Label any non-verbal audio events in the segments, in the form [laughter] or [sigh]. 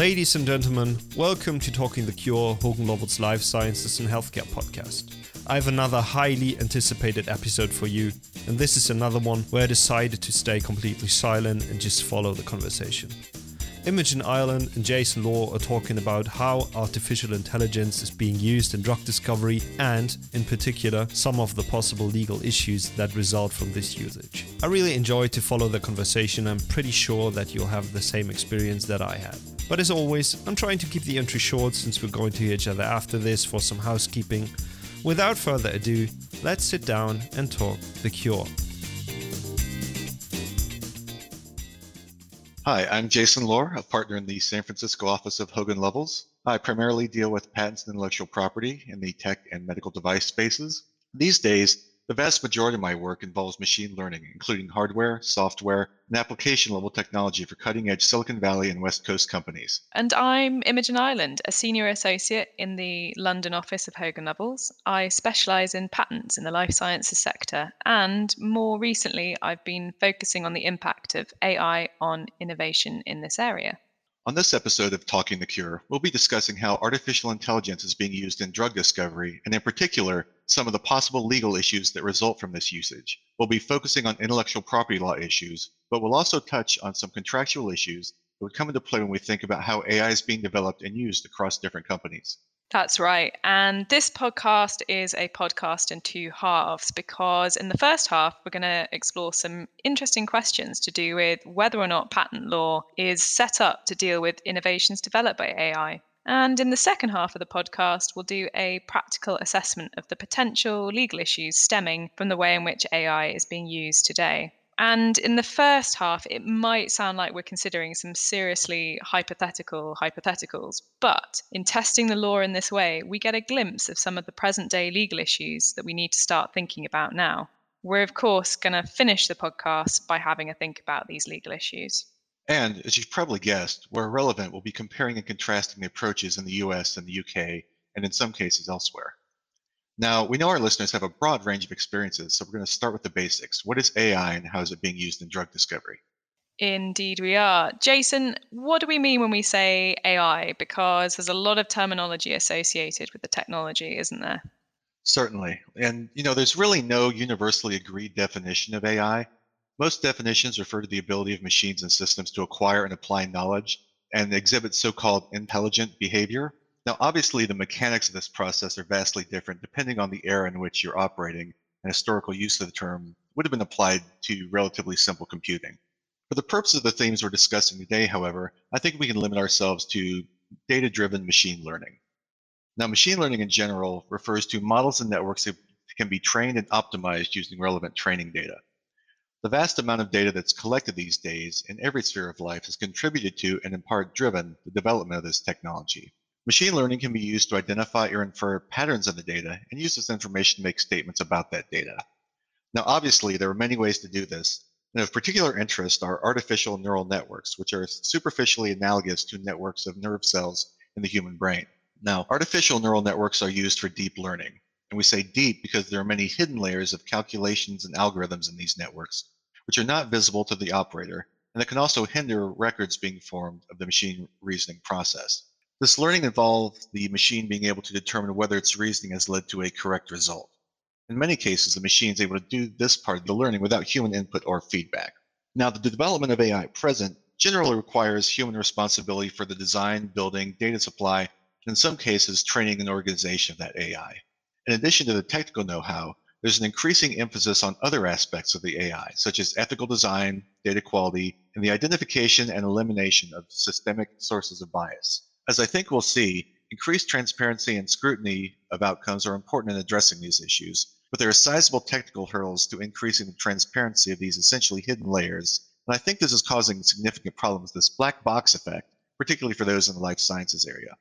Ladies and gentlemen, welcome to Talking the Cure, Hogan Lovells Life Sciences and Healthcare podcast. I have another highly anticipated episode for you, and this is another one where I decided to stay completely silent and just follow the conversation. Imogen Ireland and Jason Lohr are talking about how artificial intelligence is being used in drug discovery and, in particular, some of the possible legal issues that result from this usage. I really enjoyed to follow the conversation. I'm pretty sure that you'll have the same experience that I had. But as always, I'm trying to keep the entry short since we're going to each other after this for some housekeeping. Without further ado, let's sit down and talk the cure. Hi, I'm Jason Lohr, a partner in the San Francisco office of Hogan Lovells. I primarily deal with patents and intellectual property in the tech and medical device spaces. These days, the vast majority of my work involves machine learning, including hardware, software, and application level technology for cutting edge Silicon Valley and West Coast companies. And I'm Imogen Ireland, a senior associate in the London office of Hogan Lovells. I specialise in patents in the life sciences sector, and more recently, I've been focusing on the impact of AI on innovation in this area. On this episode of Talking the Cure, we'll be discussing how artificial intelligence is being used in drug discovery, and in particular, some of the possible legal issues that result from this usage. We'll be focusing on intellectual property law issues, but we'll also touch on some contractual issues that would come into play when we think about how AI is being developed and used across different companies. That's right. And this podcast is a podcast in two halves because in the first half, we're going to explore some interesting questions to do with whether or not patent law is set up to deal with innovations developed by AI. And in the second half of the podcast, we'll do a practical assessment of the potential legal issues stemming from the way in which AI is being used today. And in the first half, it might sound like we're considering some seriously hypothetical hypotheticals. But in testing the law in this way, we get a glimpse of some of the present day legal issues that we need to start thinking about now. We're, of course, going to finish the podcast by having a think about these legal issues. And as you've probably guessed, where relevant, we'll be comparing and contrasting the approaches in the US and the UK, and in some cases elsewhere. Now, we know our listeners have a broad range of experiences, so we're going to start with the basics. What is AI and how is it being used in drug discovery? Indeed, we are. Jason, what do we mean when we say AI? Because there's a lot of terminology associated with the technology, isn't there? Certainly. And, you know, there's really no universally agreed definition of AI. Most definitions refer to the ability of machines and systems to acquire and apply knowledge and exhibit so called intelligent behavior. Now, obviously, the mechanics of this process are vastly different depending on the era in which you're operating, and historical use of the term would have been applied to relatively simple computing. For the purpose of the themes we're discussing today, however, I think we can limit ourselves to data driven machine learning. Now, machine learning in general refers to models and networks that can be trained and optimized using relevant training data. The vast amount of data that's collected these days in every sphere of life has contributed to and in part driven the development of this technology. Machine learning can be used to identify or infer patterns in the data and use this information to make statements about that data. Now, obviously, there are many ways to do this, and of particular interest are artificial neural networks, which are superficially analogous to networks of nerve cells in the human brain. Now, artificial neural networks are used for deep learning, and we say deep because there are many hidden layers of calculations and algorithms in these networks, which are not visible to the operator, and that can also hinder records being formed of the machine reasoning process. This learning involves the machine being able to determine whether its reasoning has led to a correct result. In many cases, the machine is able to do this part of the learning without human input or feedback. Now, the development of AI present generally requires human responsibility for the design, building, data supply, and in some cases, training and organization of that AI. In addition to the technical know how, there's an increasing emphasis on other aspects of the AI, such as ethical design, data quality, and the identification and elimination of systemic sources of bias. As I think we'll see, increased transparency and scrutiny of outcomes are important in addressing these issues, but there are sizable technical hurdles to increasing the transparency of these essentially hidden layers, and I think this is causing significant problems, this black box effect, particularly for those in the life sciences area.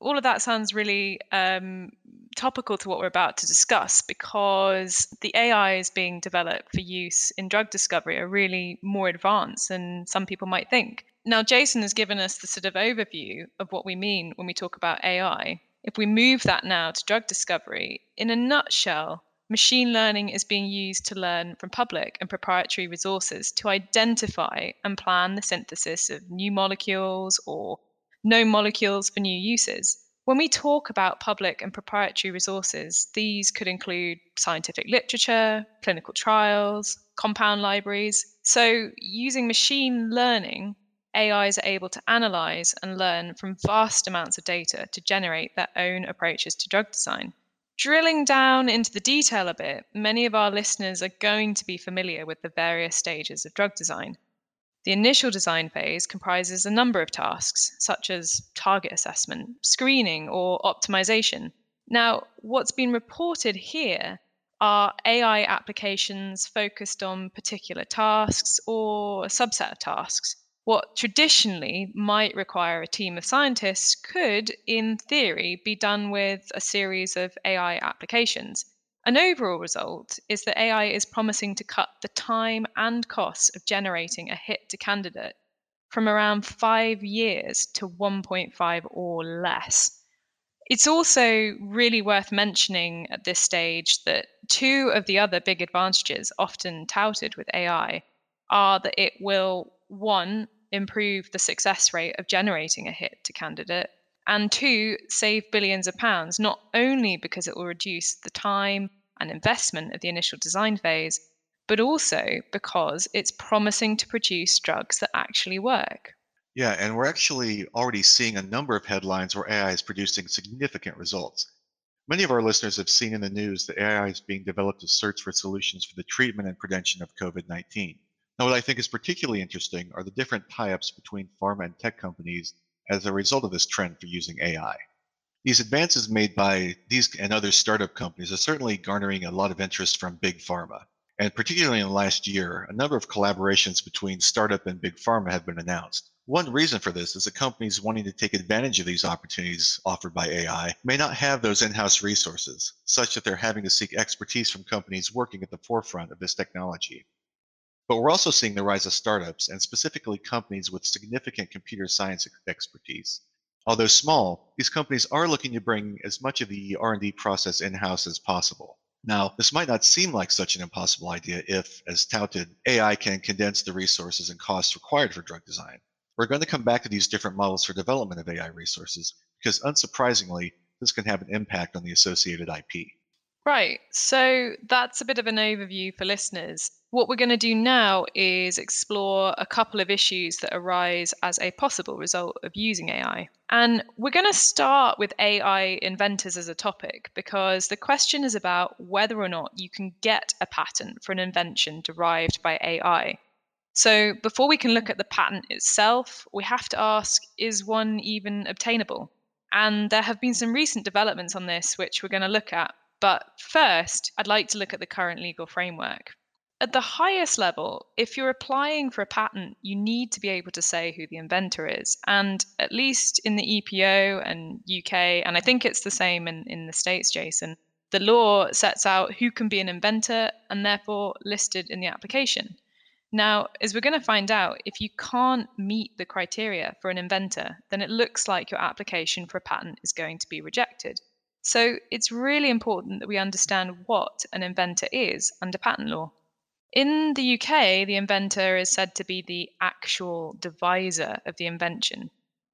All of that sounds really um, topical to what we're about to discuss because the AIs being developed for use in drug discovery are really more advanced than some people might think. Now, Jason has given us the sort of overview of what we mean when we talk about AI. If we move that now to drug discovery, in a nutshell, machine learning is being used to learn from public and proprietary resources to identify and plan the synthesis of new molecules or known molecules for new uses. When we talk about public and proprietary resources, these could include scientific literature, clinical trials, compound libraries. So, using machine learning, AIs are able to analyze and learn from vast amounts of data to generate their own approaches to drug design. Drilling down into the detail a bit, many of our listeners are going to be familiar with the various stages of drug design. The initial design phase comprises a number of tasks, such as target assessment, screening, or optimization. Now, what's been reported here are AI applications focused on particular tasks or a subset of tasks. What traditionally might require a team of scientists could, in theory, be done with a series of AI applications. An overall result is that AI is promising to cut the time and costs of generating a hit to candidate from around five years to 1.5 or less. It's also really worth mentioning at this stage that two of the other big advantages often touted with AI are that it will, one, improve the success rate of generating a hit to candidate, and two, save billions of pounds, not only because it will reduce the time and investment of the initial design phase, but also because it's promising to produce drugs that actually work. Yeah, and we're actually already seeing a number of headlines where AI is producing significant results. Many of our listeners have seen in the news that AI is being developed to search for solutions for the treatment and prevention of COVID 19. Now, what I think is particularly interesting are the different tie ups between pharma and tech companies as a result of this trend for using AI. These advances made by these and other startup companies are certainly garnering a lot of interest from big pharma. And particularly in the last year, a number of collaborations between startup and big pharma have been announced. One reason for this is that companies wanting to take advantage of these opportunities offered by AI may not have those in house resources, such that they're having to seek expertise from companies working at the forefront of this technology. But we're also seeing the rise of startups and specifically companies with significant computer science expertise. Although small, these companies are looking to bring as much of the R&D process in-house as possible. Now, this might not seem like such an impossible idea if, as touted, AI can condense the resources and costs required for drug design. We're going to come back to these different models for development of AI resources because, unsurprisingly, this can have an impact on the associated IP. Right. So that's a bit of an overview for listeners. What we're going to do now is explore a couple of issues that arise as a possible result of using AI. And we're going to start with AI inventors as a topic because the question is about whether or not you can get a patent for an invention derived by AI. So before we can look at the patent itself, we have to ask is one even obtainable? And there have been some recent developments on this, which we're going to look at. But first, I'd like to look at the current legal framework. At the highest level, if you're applying for a patent, you need to be able to say who the inventor is. And at least in the EPO and UK, and I think it's the same in, in the States, Jason, the law sets out who can be an inventor and therefore listed in the application. Now, as we're going to find out, if you can't meet the criteria for an inventor, then it looks like your application for a patent is going to be rejected. So it's really important that we understand what an inventor is under patent law. In the UK, the inventor is said to be the actual deviser of the invention.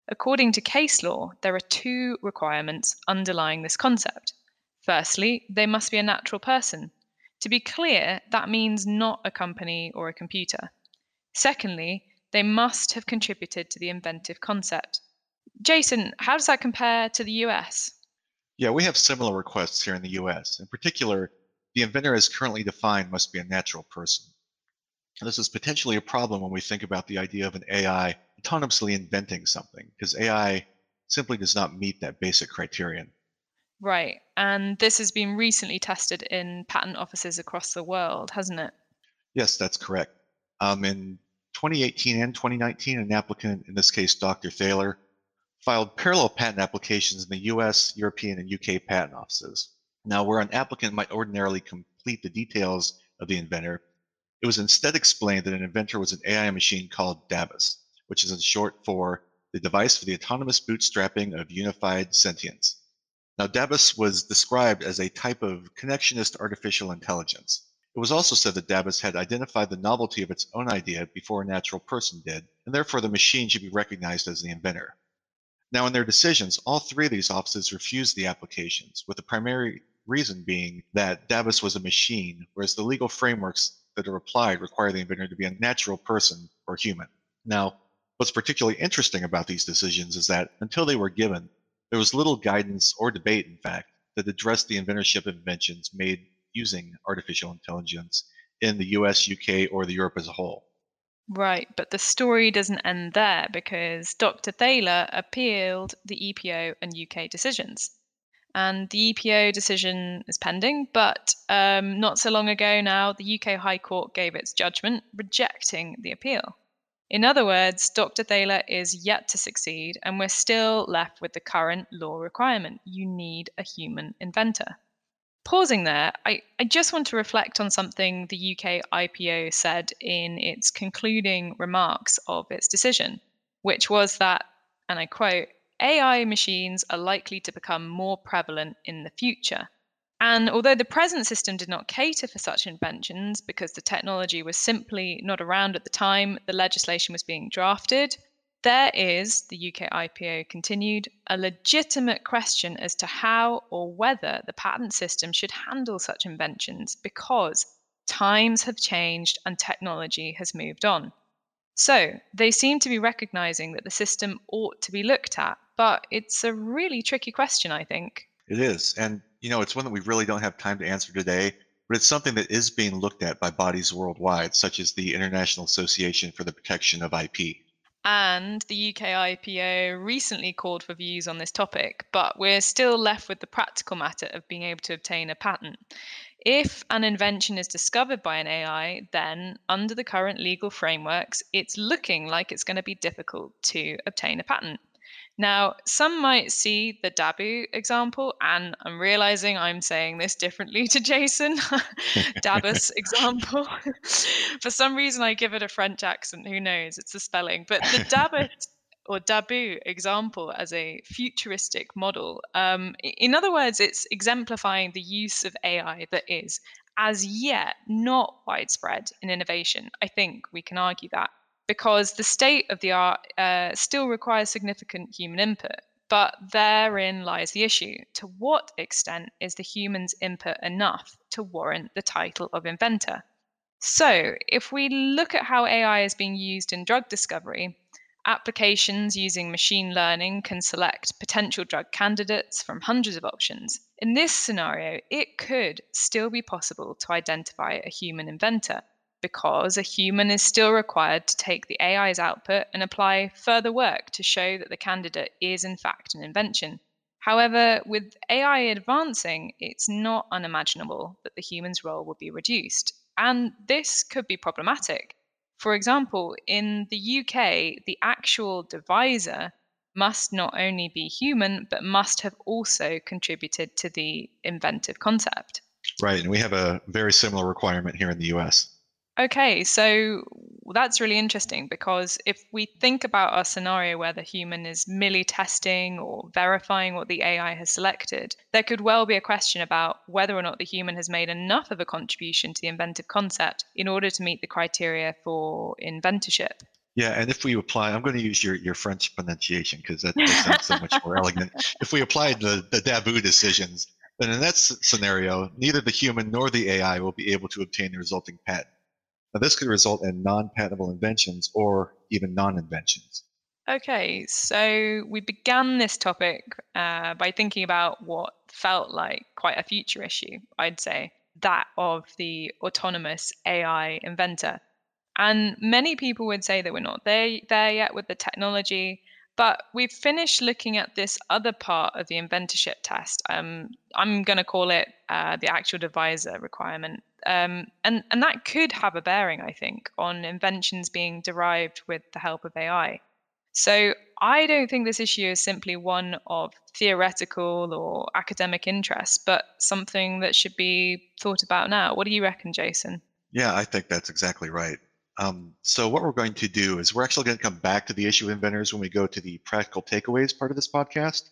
According to case law, there are two requirements underlying this concept. Firstly, they must be a natural person. To be clear, that means not a company or a computer. Secondly, they must have contributed to the inventive concept. Jason, how does that compare to the US? Yeah, we have similar requests here in the US. In particular, the inventor as currently defined must be a natural person. This is potentially a problem when we think about the idea of an AI autonomously inventing something, because AI simply does not meet that basic criterion. Right. And this has been recently tested in patent offices across the world, hasn't it? Yes, that's correct. Um, in 2018 and 2019, an applicant, in this case Dr. Thaler, filed parallel patent applications in the US, European, and UK patent offices. Now, where an applicant might ordinarily complete the details of the inventor, it was instead explained that an inventor was an AI machine called DABUS, which is in short for the device for the autonomous bootstrapping of unified sentience. Now, DABUS was described as a type of connectionist artificial intelligence. It was also said that DABUS had identified the novelty of its own idea before a natural person did, and therefore the machine should be recognized as the inventor. Now, in their decisions, all three of these offices refused the applications, with the primary reason being that Dabus was a machine, whereas the legal frameworks that are applied require the inventor to be a natural person or human. Now, what's particularly interesting about these decisions is that until they were given, there was little guidance or debate, in fact, that addressed the inventorship of inventions made using artificial intelligence in the US, UK, or the Europe as a whole. Right, but the story doesn't end there because Dr. Thaler appealed the EPO and UK decisions. And the EPO decision is pending, but um, not so long ago now, the UK High Court gave its judgment rejecting the appeal. In other words, Dr. Thaler is yet to succeed, and we're still left with the current law requirement you need a human inventor pausing there, I, I just want to reflect on something the UK IPO said in its concluding remarks of its decision, which was that, and I quote, AI machines are likely to become more prevalent in the future. And although the present system did not cater for such inventions because the technology was simply not around at the time the legislation was being drafted, there is, the UK IPO continued, a legitimate question as to how or whether the patent system should handle such inventions because times have changed and technology has moved on. So they seem to be recognizing that the system ought to be looked at, but it's a really tricky question, I think. It is. And, you know, it's one that we really don't have time to answer today, but it's something that is being looked at by bodies worldwide, such as the International Association for the Protection of IP. And the UK IPO recently called for views on this topic, but we're still left with the practical matter of being able to obtain a patent. If an invention is discovered by an AI, then under the current legal frameworks, it's looking like it's going to be difficult to obtain a patent. Now, some might see the Dabu example, and I'm realizing I'm saying this differently to Jason. [laughs] Dabus [laughs] example. [laughs] For some reason, I give it a French accent. Who knows? It's the spelling. But the Dabus or Dabu example as a futuristic model. Um, in other words, it's exemplifying the use of AI that is, as yet, not widespread in innovation. I think we can argue that because the state of the art uh, still requires significant human input. But therein lies the issue. To what extent is the human's input enough to warrant the title of inventor? So, if we look at how AI is being used in drug discovery, applications using machine learning can select potential drug candidates from hundreds of options. In this scenario, it could still be possible to identify a human inventor because a human is still required to take the AI's output and apply further work to show that the candidate is in fact an invention. However, with AI advancing, it's not unimaginable that the human's role will be reduced. And this could be problematic. For example, in the UK, the actual deviser must not only be human, but must have also contributed to the inventive concept. Right, and we have a very similar requirement here in the US. Okay, so that's really interesting because if we think about a scenario where the human is merely testing or verifying what the AI has selected, there could well be a question about whether or not the human has made enough of a contribution to the inventive concept in order to meet the criteria for inventorship. Yeah, and if we apply, I'm going to use your, your French pronunciation because that, that sounds so much more elegant. [laughs] If we applied the, the Dabu decisions, then in that scenario, neither the human nor the AI will be able to obtain the resulting patent. Now, this could result in non patentable inventions or even non inventions. Okay, so we began this topic uh, by thinking about what felt like quite a future issue, I'd say, that of the autonomous AI inventor. And many people would say that we're not there, there yet with the technology, but we've finished looking at this other part of the inventorship test. Um, I'm going to call it uh, the actual deviser requirement. Um, and, and that could have a bearing, I think, on inventions being derived with the help of AI. So I don't think this issue is simply one of theoretical or academic interest, but something that should be thought about now. What do you reckon, Jason? Yeah, I think that's exactly right. Um, so what we're going to do is we're actually going to come back to the issue of inventors when we go to the practical takeaways part of this podcast.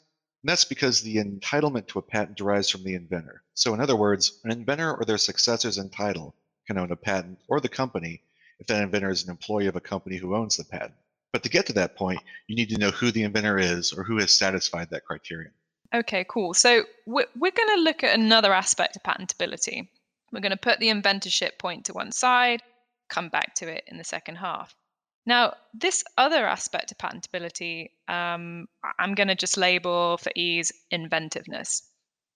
And that's because the entitlement to a patent derives from the inventor. So in other words, an inventor or their successors in title can own a patent or the company if that inventor is an employee of a company who owns the patent. But to get to that point, you need to know who the inventor is or who has satisfied that criterion. Okay, cool. So we're, we're going to look at another aspect of patentability. We're going to put the inventorship point to one side, come back to it in the second half. Now, this other aspect of patentability, um, I'm going to just label for ease inventiveness.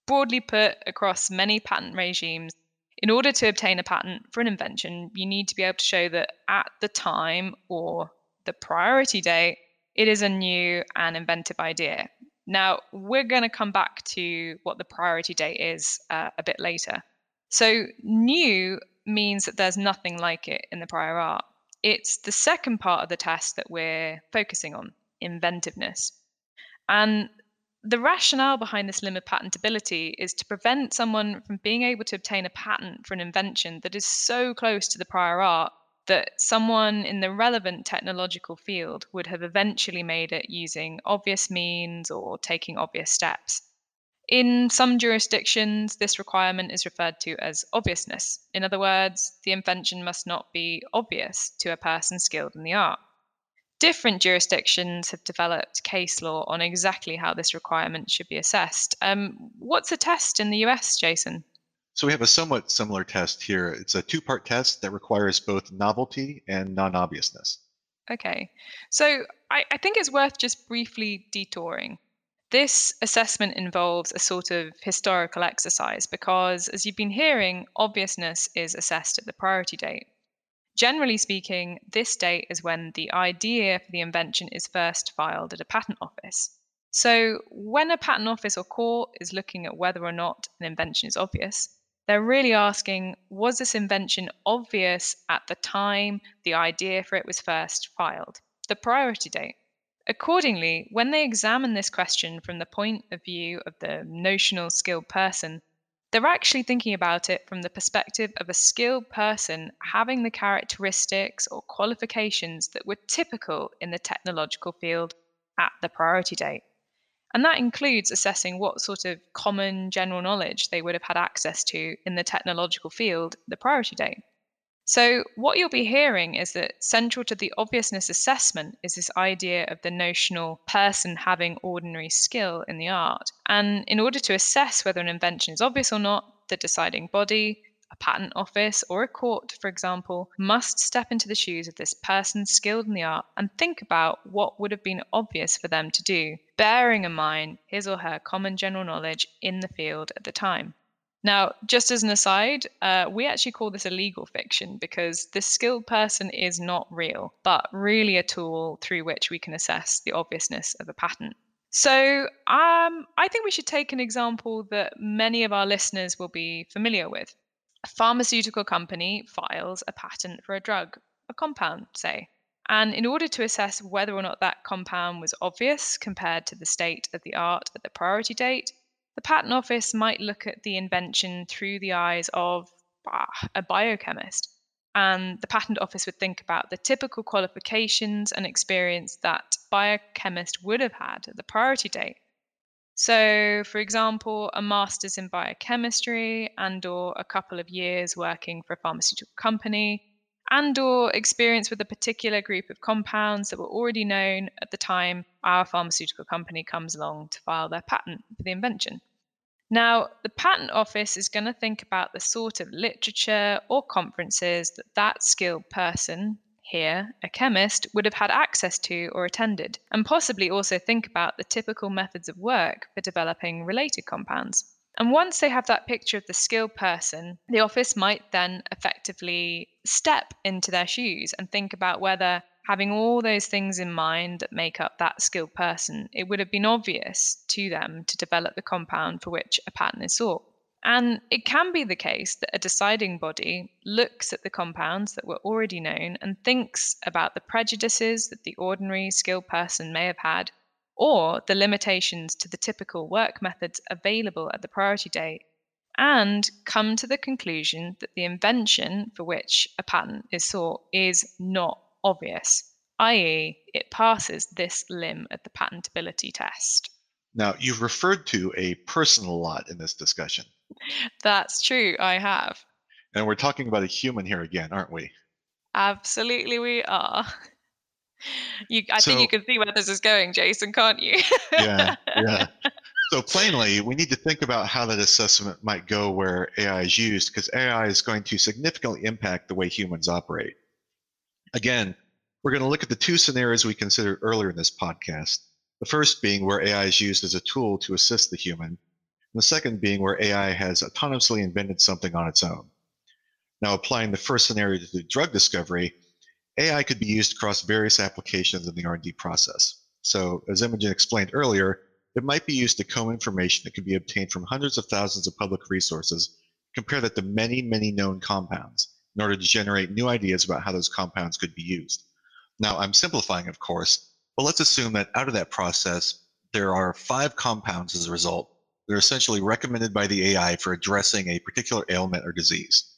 Broadly put across many patent regimes, in order to obtain a patent for an invention, you need to be able to show that at the time or the priority date, it is a new and inventive idea. Now, we're going to come back to what the priority date is uh, a bit later. So, new means that there's nothing like it in the prior art. It's the second part of the test that we're focusing on inventiveness. And the rationale behind this limit patentability is to prevent someone from being able to obtain a patent for an invention that is so close to the prior art that someone in the relevant technological field would have eventually made it using obvious means or taking obvious steps. In some jurisdictions, this requirement is referred to as obviousness. In other words, the invention must not be obvious to a person skilled in the art. Different jurisdictions have developed case law on exactly how this requirement should be assessed. Um, what's a test in the US, Jason? So we have a somewhat similar test here. It's a two-part test that requires both novelty and non-obviousness. Okay, so I, I think it's worth just briefly detouring. This assessment involves a sort of historical exercise because, as you've been hearing, obviousness is assessed at the priority date. Generally speaking, this date is when the idea for the invention is first filed at a patent office. So, when a patent office or court is looking at whether or not an invention is obvious, they're really asking was this invention obvious at the time the idea for it was first filed, the priority date? Accordingly, when they examine this question from the point of view of the notional skilled person, they're actually thinking about it from the perspective of a skilled person having the characteristics or qualifications that were typical in the technological field at the priority date. And that includes assessing what sort of common general knowledge they would have had access to in the technological field the priority date. So, what you'll be hearing is that central to the obviousness assessment is this idea of the notional person having ordinary skill in the art. And in order to assess whether an invention is obvious or not, the deciding body, a patent office, or a court, for example, must step into the shoes of this person skilled in the art and think about what would have been obvious for them to do, bearing in mind his or her common general knowledge in the field at the time. Now, just as an aside, uh, we actually call this a legal fiction because the skilled person is not real, but really a tool through which we can assess the obviousness of a patent. So, um, I think we should take an example that many of our listeners will be familiar with. A pharmaceutical company files a patent for a drug, a compound, say. And in order to assess whether or not that compound was obvious compared to the state of the art at the priority date, the Patent Office might look at the invention through the eyes of ah, a biochemist. And the Patent Office would think about the typical qualifications and experience that biochemist would have had at the priority date. So, for example, a master's in biochemistry and or a couple of years working for a pharmaceutical company and or experience with a particular group of compounds that were already known at the time our pharmaceutical company comes along to file their patent for the invention. Now, the patent office is going to think about the sort of literature or conferences that that skilled person, here, a chemist, would have had access to or attended, and possibly also think about the typical methods of work for developing related compounds. And once they have that picture of the skilled person, the office might then effectively step into their shoes and think about whether, having all those things in mind that make up that skilled person, it would have been obvious to them to develop the compound for which a patent is sought. And it can be the case that a deciding body looks at the compounds that were already known and thinks about the prejudices that the ordinary skilled person may have had or the limitations to the typical work methods available at the priority date, and come to the conclusion that the invention for which a patent is sought is not obvious, i.e., it passes this limb of the patentability test. Now, you've referred to a person a lot in this discussion. That's true, I have. And we're talking about a human here again, aren't we? Absolutely, we are. [laughs] You, I so, think you can see where this is going, Jason, can't you? yeah, yeah. [laughs] So plainly, we need to think about how that assessment might go where AI is used, because AI is going to significantly impact the way humans operate. Again, we're going to look at the two scenarios we considered earlier in this podcast. The first being where AI is used as a tool to assist the human, and the second being where AI has autonomously invented something on its own. Now, applying the first scenario to drug discovery, AI could be used across various applications in the R&D process. So, as Imogen explained earlier, it might be used to comb information that can be obtained from hundreds of thousands of public resources, compare that to many, many known compounds in order to generate new ideas about how those compounds could be used. Now, I'm simplifying, of course, but let's assume that out of that process, there are five compounds as a result that are essentially recommended by the AI for addressing a particular ailment or disease.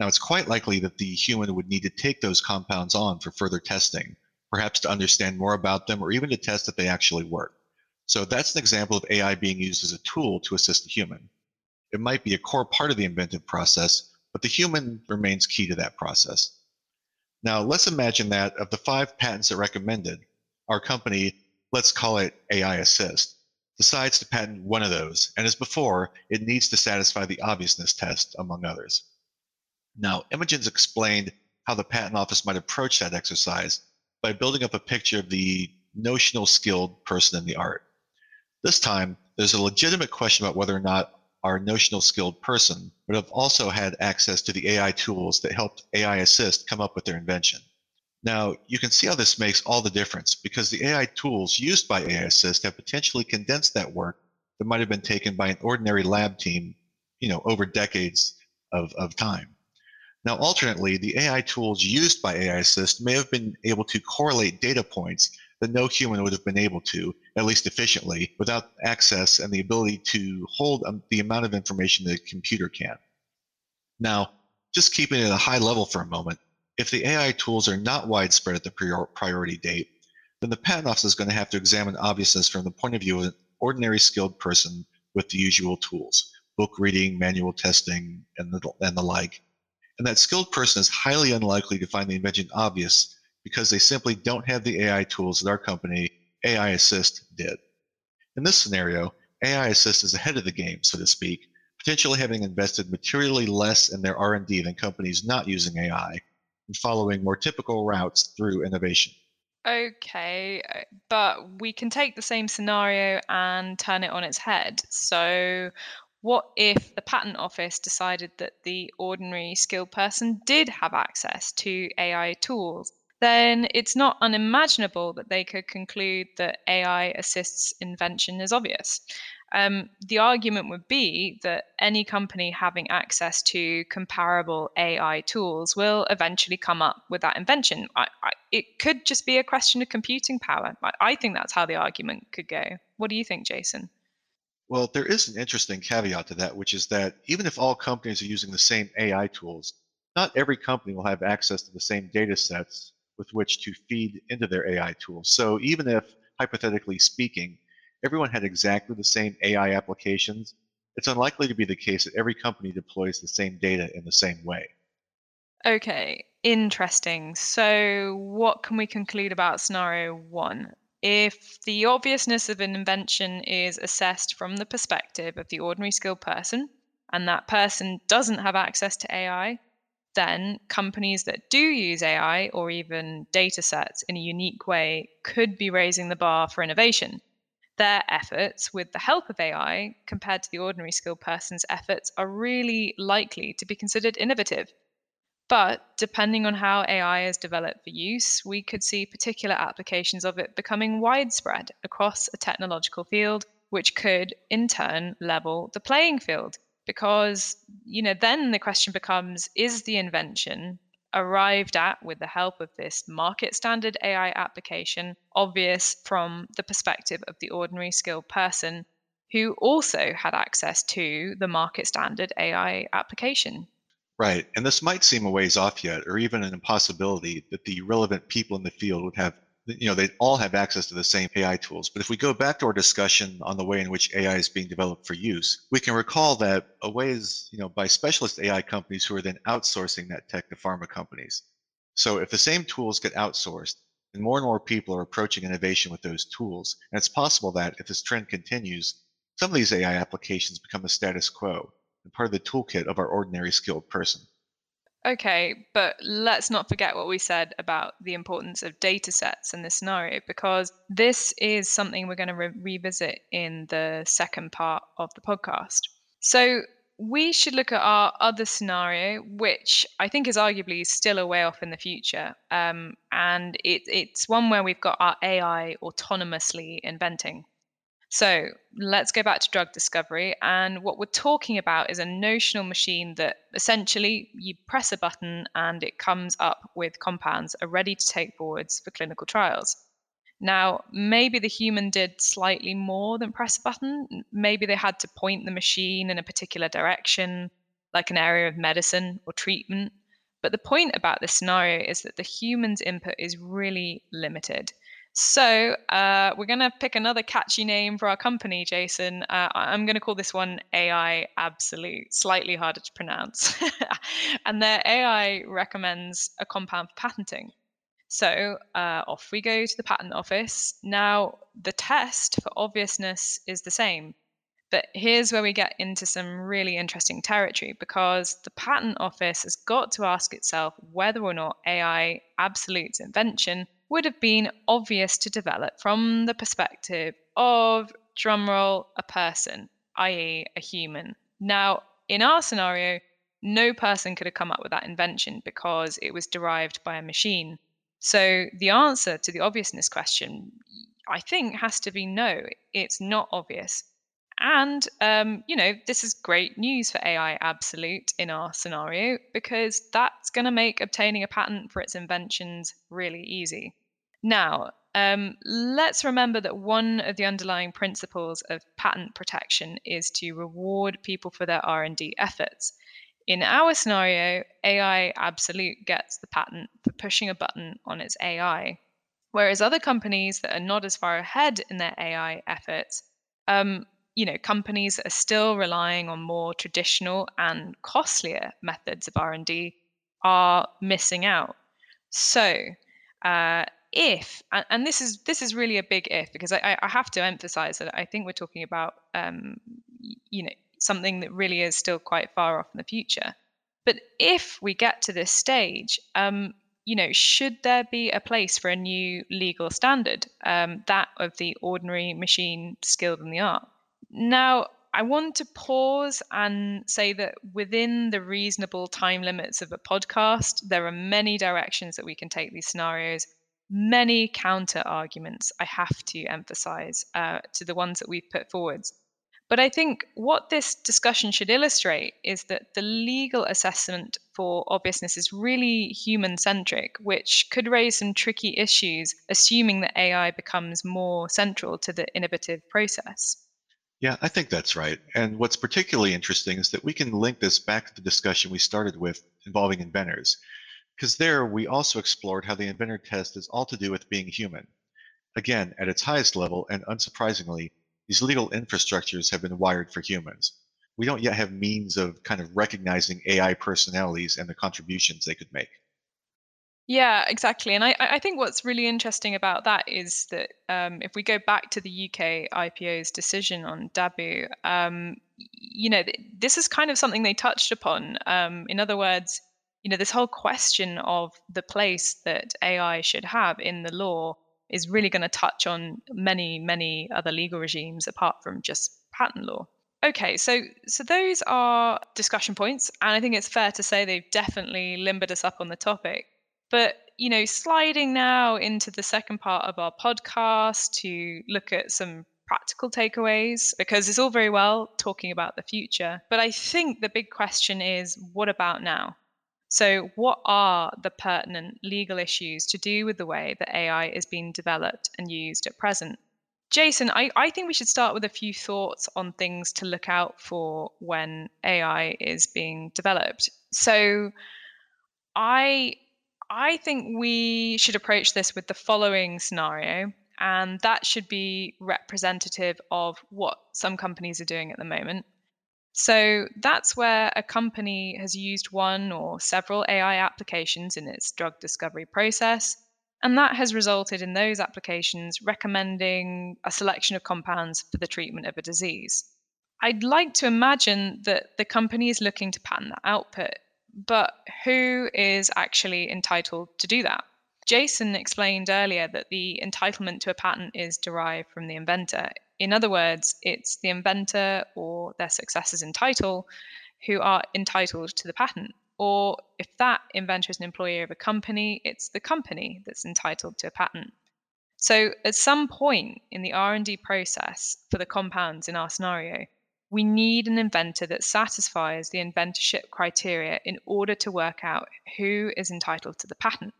Now, it's quite likely that the human would need to take those compounds on for further testing, perhaps to understand more about them or even to test that they actually work. So that's an example of AI being used as a tool to assist the human. It might be a core part of the inventive process, but the human remains key to that process. Now, let's imagine that of the five patents that recommended, our company, let's call it AI Assist, decides to patent one of those, and as before, it needs to satisfy the obviousness test, among others. Now, Imogen's explained how the patent office might approach that exercise by building up a picture of the notional skilled person in the art. This time, there's a legitimate question about whether or not our notional skilled person would have also had access to the AI tools that helped AI Assist come up with their invention. Now, you can see how this makes all the difference because the AI tools used by AI Assist have potentially condensed that work that might have been taken by an ordinary lab team, you know, over decades of, of time. Now, alternately, the AI tools used by AI Assist may have been able to correlate data points that no human would have been able to, at least efficiently, without access and the ability to hold um, the amount of information that a computer can. Now, just keeping it at a high level for a moment, if the AI tools are not widespread at the priority date, then the patent office is going to have to examine obviousness from the point of view of an ordinary skilled person with the usual tools, book reading, manual testing, and the, and the like. And that skilled person is highly unlikely to find the invention obvious because they simply don't have the AI tools that our company, AI Assist, did. In this scenario, AI Assist is ahead of the game, so to speak, potentially having invested materially less in their R&D than companies not using AI and following more typical routes through innovation. Okay, but we can take the same scenario and turn it on its head. So, what if the patent office decided that the ordinary skilled person did have access to AI tools? then it's not unimaginable that they could conclude that AI assists invention is obvious. Um, the argument would be that any company having access to comparable AI tools will eventually come up with that invention. I, I, it could just be a question of computing power. I, I think that's how the argument could go. What do you think, Jason? Well, there is an interesting caveat to that, which is that even if all companies are using the same AI tools, not every company will have access to the same data sets with which to feed into their AI tools. So even if, hypothetically speaking, everyone had exactly the same AI applications, it's unlikely to be the case that every company deploys the same data in the same way. Okay, interesting. So, what can we conclude about scenario one? If the obviousness of an invention is assessed from the perspective of the ordinary skilled person, and that person doesn't have access to AI, then companies that do use AI or even data sets in a unique way could be raising the bar for innovation. Their efforts with the help of AI, compared to the ordinary skilled person's efforts, are really likely to be considered innovative. But depending on how AI is developed for use, we could see particular applications of it becoming widespread across a technological field, which could in turn level the playing field because you know then the question becomes is the invention arrived at with the help of this market standard AI application obvious from the perspective of the ordinary skilled person who also had access to the market standard AI application. Right. And this might seem a ways off yet, or even an impossibility that the relevant people in the field would have you know, they all have access to the same AI tools. But if we go back to our discussion on the way in which AI is being developed for use, we can recall that a way is, you know, by specialist AI companies who are then outsourcing that tech to pharma companies. So if the same tools get outsourced, And more and more people are approaching innovation with those tools. And it's possible that if this trend continues, some of these AI applications become the status quo part of the toolkit of our ordinary skilled person. Okay, but let's not forget what we said about the importance of data sets in this scenario, because this is something we're going to re- revisit in the second part of the podcast. So, we should look at our other scenario, which I think is arguably still a way off in the future. Um, and it, it's one where we've got our AI autonomously inventing. So let's go back to drug discovery. And what we're talking about is a notional machine that essentially you press a button and it comes up with compounds are ready to take forwards for clinical trials. Now, maybe the human did slightly more than press a button. Maybe they had to point the machine in a particular direction, like an area of medicine or treatment. But the point about this scenario is that the human's input is really limited. So uh, we're going to pick another catchy name for our company, Jason. Uh, I'm going to call this one AI Absolute, slightly harder to pronounce. [laughs] and their AI recommends a compound for patenting. So uh, off we go to the patent office. Now, the test for obviousness is the same. But here's where we get into some really interesting territory because the patent office has got to ask itself whether or not AI Absolute's invention would have been obvious to develop from the perspective of, drumroll, a person, i.e., a human. Now, in our scenario, no person could have come up with that invention because it was derived by a machine. So the answer to the obviousness question, I think, has to be no, it's not obvious. And, um, you know, this is great news for AI Absolute in our scenario because that's going to make obtaining a patent for its inventions really easy. Now, um, let's remember that one of the underlying principles of patent protection is to reward people for their R&D efforts. In our scenario, AI Absolute gets the patent for pushing a button on its AI, whereas other companies that are not as far ahead in their AI efforts, um, you know, companies that are still relying on more traditional and costlier methods of R&D are missing out. So, uh, if and, and, this is this is really a big if because I, I have to emphasize that I think we're talking about um, you know something that really is still quite far off in the future. But if we get to this stage, um, you know, should there be a place for a new legal standard, um, that of the ordinary machine skilled in the art? Now, I want to pause and say that within the reasonable time limits of a podcast, there are many directions that we can take these scenarios many counter arguments, I have to emphasize, uh, to the ones that we've put forwards. But I think what this discussion should illustrate is that the legal assessment for obviousness is really human centric, which could raise some tricky issues, assuming that AI becomes more central to the innovative process. Yeah, I think that's right. And what's particularly interesting is that we can link this back to the discussion we started with involving inventors. Because there, we also explored how the inventor test is all to do with being human. Again, at its highest level, and unsurprisingly, these legal infrastructures have been wired for humans. We don't yet have means of kind of recognizing AI personalities and the contributions they could make. Yeah, exactly. And I, I think what's really interesting about that is that um, if we go back to the UK IPO's decision on Dabu, um, you know, this is kind of something they touched upon. Um, in other words, you know, this whole question of the place that AI should have in the law is really going to touch on many, many other legal regimes apart from just patent law. Okay, so so those are discussion points, and I think it's fair to say they've definitely limbered us up on the topic. But you know, sliding now into the second part of our podcast to look at some practical takeaways because it's all very well talking about the future, but I think the big question is what about now? So, what are the pertinent legal issues to do with the way that AI is being developed and used at present? Jason, I, I think we should start with a few thoughts on things to look out for when AI is being developed. So, I I think we should approach this with the following scenario, and that should be representative of what some companies are doing at the moment. So that's where a company has used one or several AI applications in its drug discovery process. And that has resulted in those applications recommending a selection of compounds for the treatment of a disease. I'd like to imagine that the company is looking to patent that output, but who is actually entitled to do that? Jason explained earlier that the entitlement to a patent is derived from the inventor. In other words, it's the inventor or their successors in title who are entitled to the patent. Or if that inventor is an employee of a company, it's the company that's entitled to a patent. So at some point in the R&D process for the compounds in our scenario, we need an inventor that satisfies the inventorship criteria in order to work out who is entitled to the patent.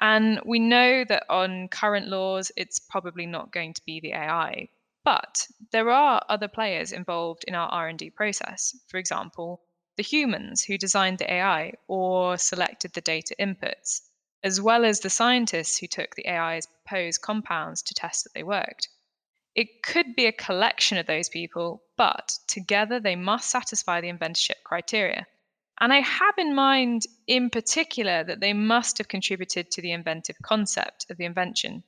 And we know that on current laws, it's probably not going to be the AI, but there are other players involved in our R&D process. For example, the humans who designed the AI or selected the data inputs, as well as the scientists who took the AI's proposed compounds to test that they worked. It could be a collection of those people, but together they must satisfy the inventorship criteria. And I have in mind, in particular, that they must have contributed to the inventive concept of the invention.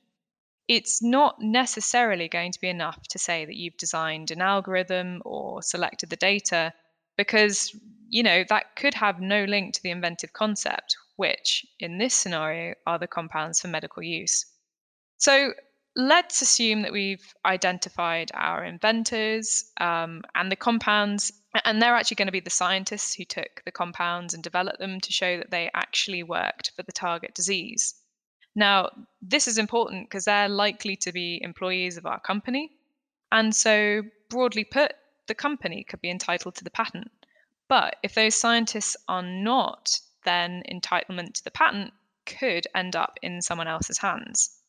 It's not necessarily going to be enough to say that you've designed an algorithm or selected the data, because you know, that could have no link to the inventive concept, which in this scenario are the compounds for medical use. So let's assume that we've identified our inventors um, and the compounds, and they're actually going to be the scientists who took the compounds and developed them to show that they actually worked for the target disease. Now, this is important because they're likely to be employees of our company. And so, broadly put, the company could be entitled to the patent. But if those scientists are not, then entitlement to the patent could end up in someone else's hands.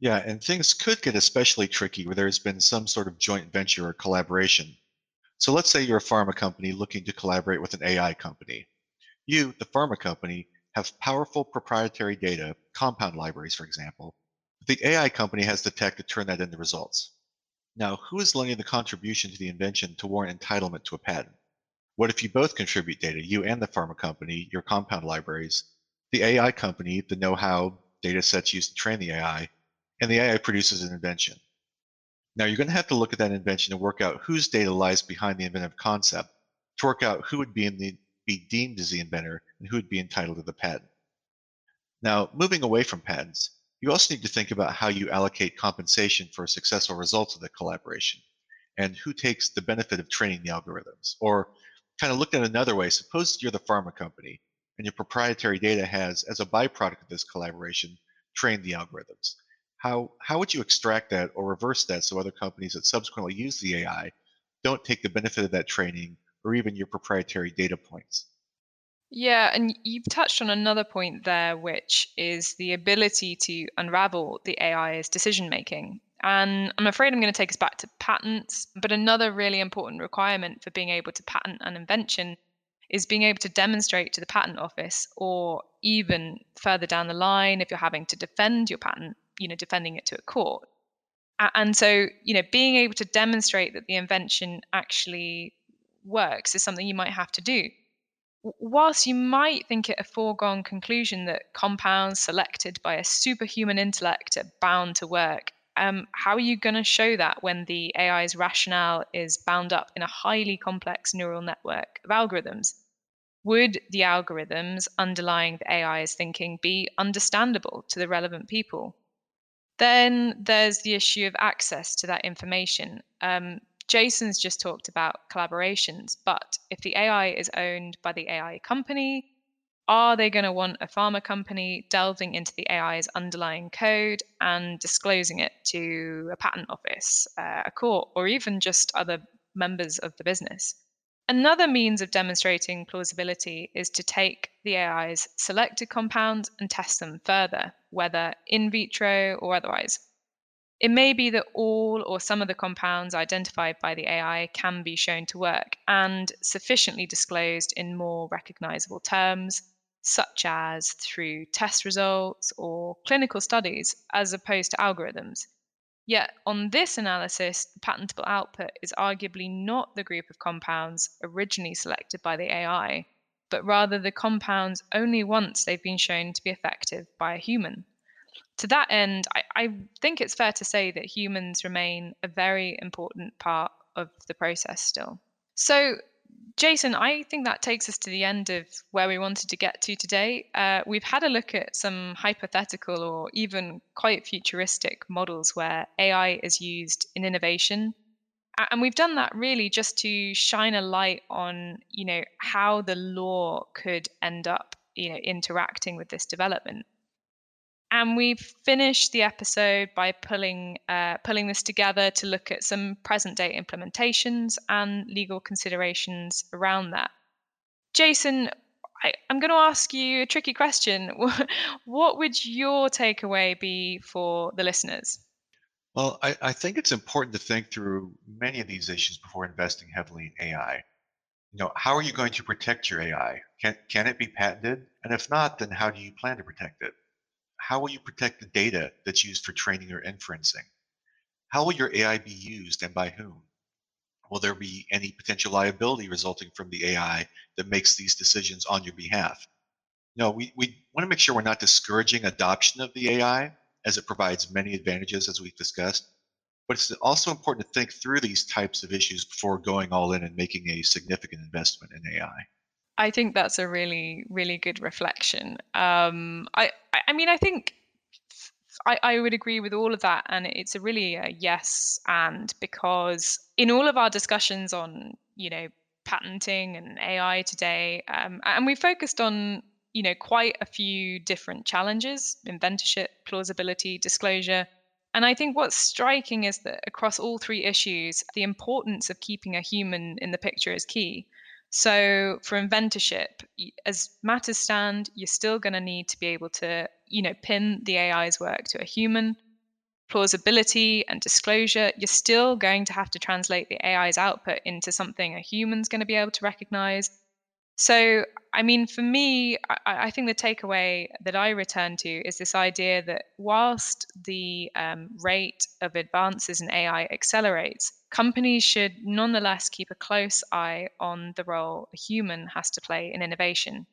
Yeah, and things could get especially tricky where there's been some sort of joint venture or collaboration. So let's say you're a pharma company looking to collaborate with an AI company. You, the pharma company, have powerful proprietary data, compound libraries, for example. The AI company has the tech to turn that into results. Now, who is lending the contribution to the invention to warrant entitlement to a patent? What if you both contribute data, you and the pharma company, your compound libraries, the AI company, the know-how, data sets used to train the AI, and the AI produces an invention. Now you're going to have to look at that invention and work out whose data lies behind the inventive concept to work out who would be, the, be deemed as the inventor and who would be entitled to the patent. Now, moving away from patents, you also need to think about how you allocate compensation for successful results of the collaboration and who takes the benefit of training the algorithms, or kind of looked at another way, suppose you're the pharma company and your proprietary data has, as a byproduct of this collaboration, trained the algorithms. How, how would you extract that or reverse that so other companies that subsequently use the AI don't take the benefit of that training or even your proprietary data points? Yeah, and you've touched on another point there, which is the ability to unravel the AI's decision making. And I'm afraid I'm going to take us back to patents. But another really important requirement for being able to patent an invention is being able to demonstrate to the patent office or even further down the line if you're having to defend your patent you know defending it to a court and so you know being able to demonstrate that the invention actually works is something you might have to do whilst you might think it a foregone conclusion that compounds selected by a superhuman intellect are bound to work um, how are you going to show that when the AI's rationale is bound up in a highly complex neural network of algorithms? Would the algorithms underlying the AI's thinking be understandable to the relevant people? Then there's the issue of access to that information. Um, Jason's just talked about collaborations, but if the AI is owned by the AI company, are they going to want a pharma company delving into the AI's underlying code and disclosing it to a patent office, uh, a court, or even just other members of the business? Another means of demonstrating plausibility is to take the AI's selected compounds and test them further, whether in vitro or otherwise. It may be that all or some of the compounds identified by the AI can be shown to work and sufficiently disclosed in more recognizable terms such as through test results or clinical studies, as opposed to algorithms. Yet, on this analysis, patentable output is arguably not the group of compounds originally selected by the AI, but rather the compounds only once they've been shown to be effective by a human. To that end, I, I think it's fair to say that humans remain a very important part of the process still. So, Jason, I think that takes us to the end of where we wanted to get to today. Uh, we've had a look at some hypothetical or even quite futuristic models where AI is used in innovation. And we've done that really just to shine a light on, you know, how the law could end up, you know, interacting with this development. And we've finished the episode by pulling uh, pulling this together to look at some present day implementations and legal considerations around that. Jason, I, am going to ask you a tricky question. [laughs] what would your takeaway be for the listeners? Well, I, I think it's important to think through many of these issues before investing heavily in AI. You know, how are you going to protect your AI? Can, can it be patented? And if not, then how do you plan to protect it? How will you protect the data that's used for training or inferencing? How will your AI be used and by whom? Will there be any potential liability resulting from the AI that makes these decisions on your behalf? No, we, we want to make sure we're not discouraging adoption of the AI as it provides many advantages as we've discussed. But it's also important to think through these types of issues before going all in and making a significant investment in AI. I think that's a really, really good reflection. Um, I, I mean, I think I, I would agree with all of that, and it's a really a yes and because in all of our discussions on, you know, patenting and AI today, um, and we focused on, you know, quite a few different challenges: inventorship, plausibility, disclosure. And I think what's striking is that across all three issues, the importance of keeping a human in the picture is key. So for inventorship, as matters stand, you're still going to need to be able to, you know, pin the AI's work to a human. Plausibility and disclosure, you're still going to have to translate the AI's output into something a human's going to be able to recognize. So, I mean, for me, I, I, think the takeaway that I return to is this idea that whilst the um, rate of advances in AI accelerates, companies should nonetheless keep a close eye on the role a human has to play in innovation.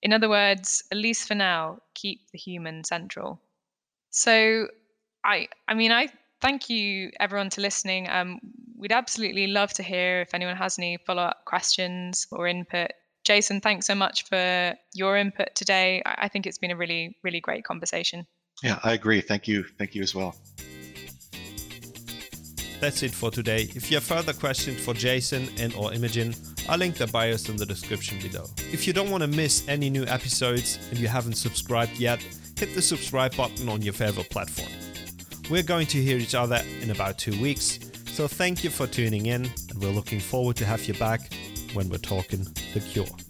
In other words, at least for now, keep the human central. So, I, I mean, I thank you everyone to listening. Um, we'd absolutely love to hear if anyone has any follow up questions or input Jason, thanks so much for your input today. I think it's been a really, really great conversation. Yeah, I agree. Thank you. Thank you as well. That's it for today. If you have further questions for Jason and or Imogen, I'll link their bios in the description below. If you don't want to miss any new episodes and you haven't subscribed yet, hit the subscribe button on your favorite platform. We're going to hear each other in about two weeks, so thank you for tuning in and we're looking forward to have you back when we're talking the cure.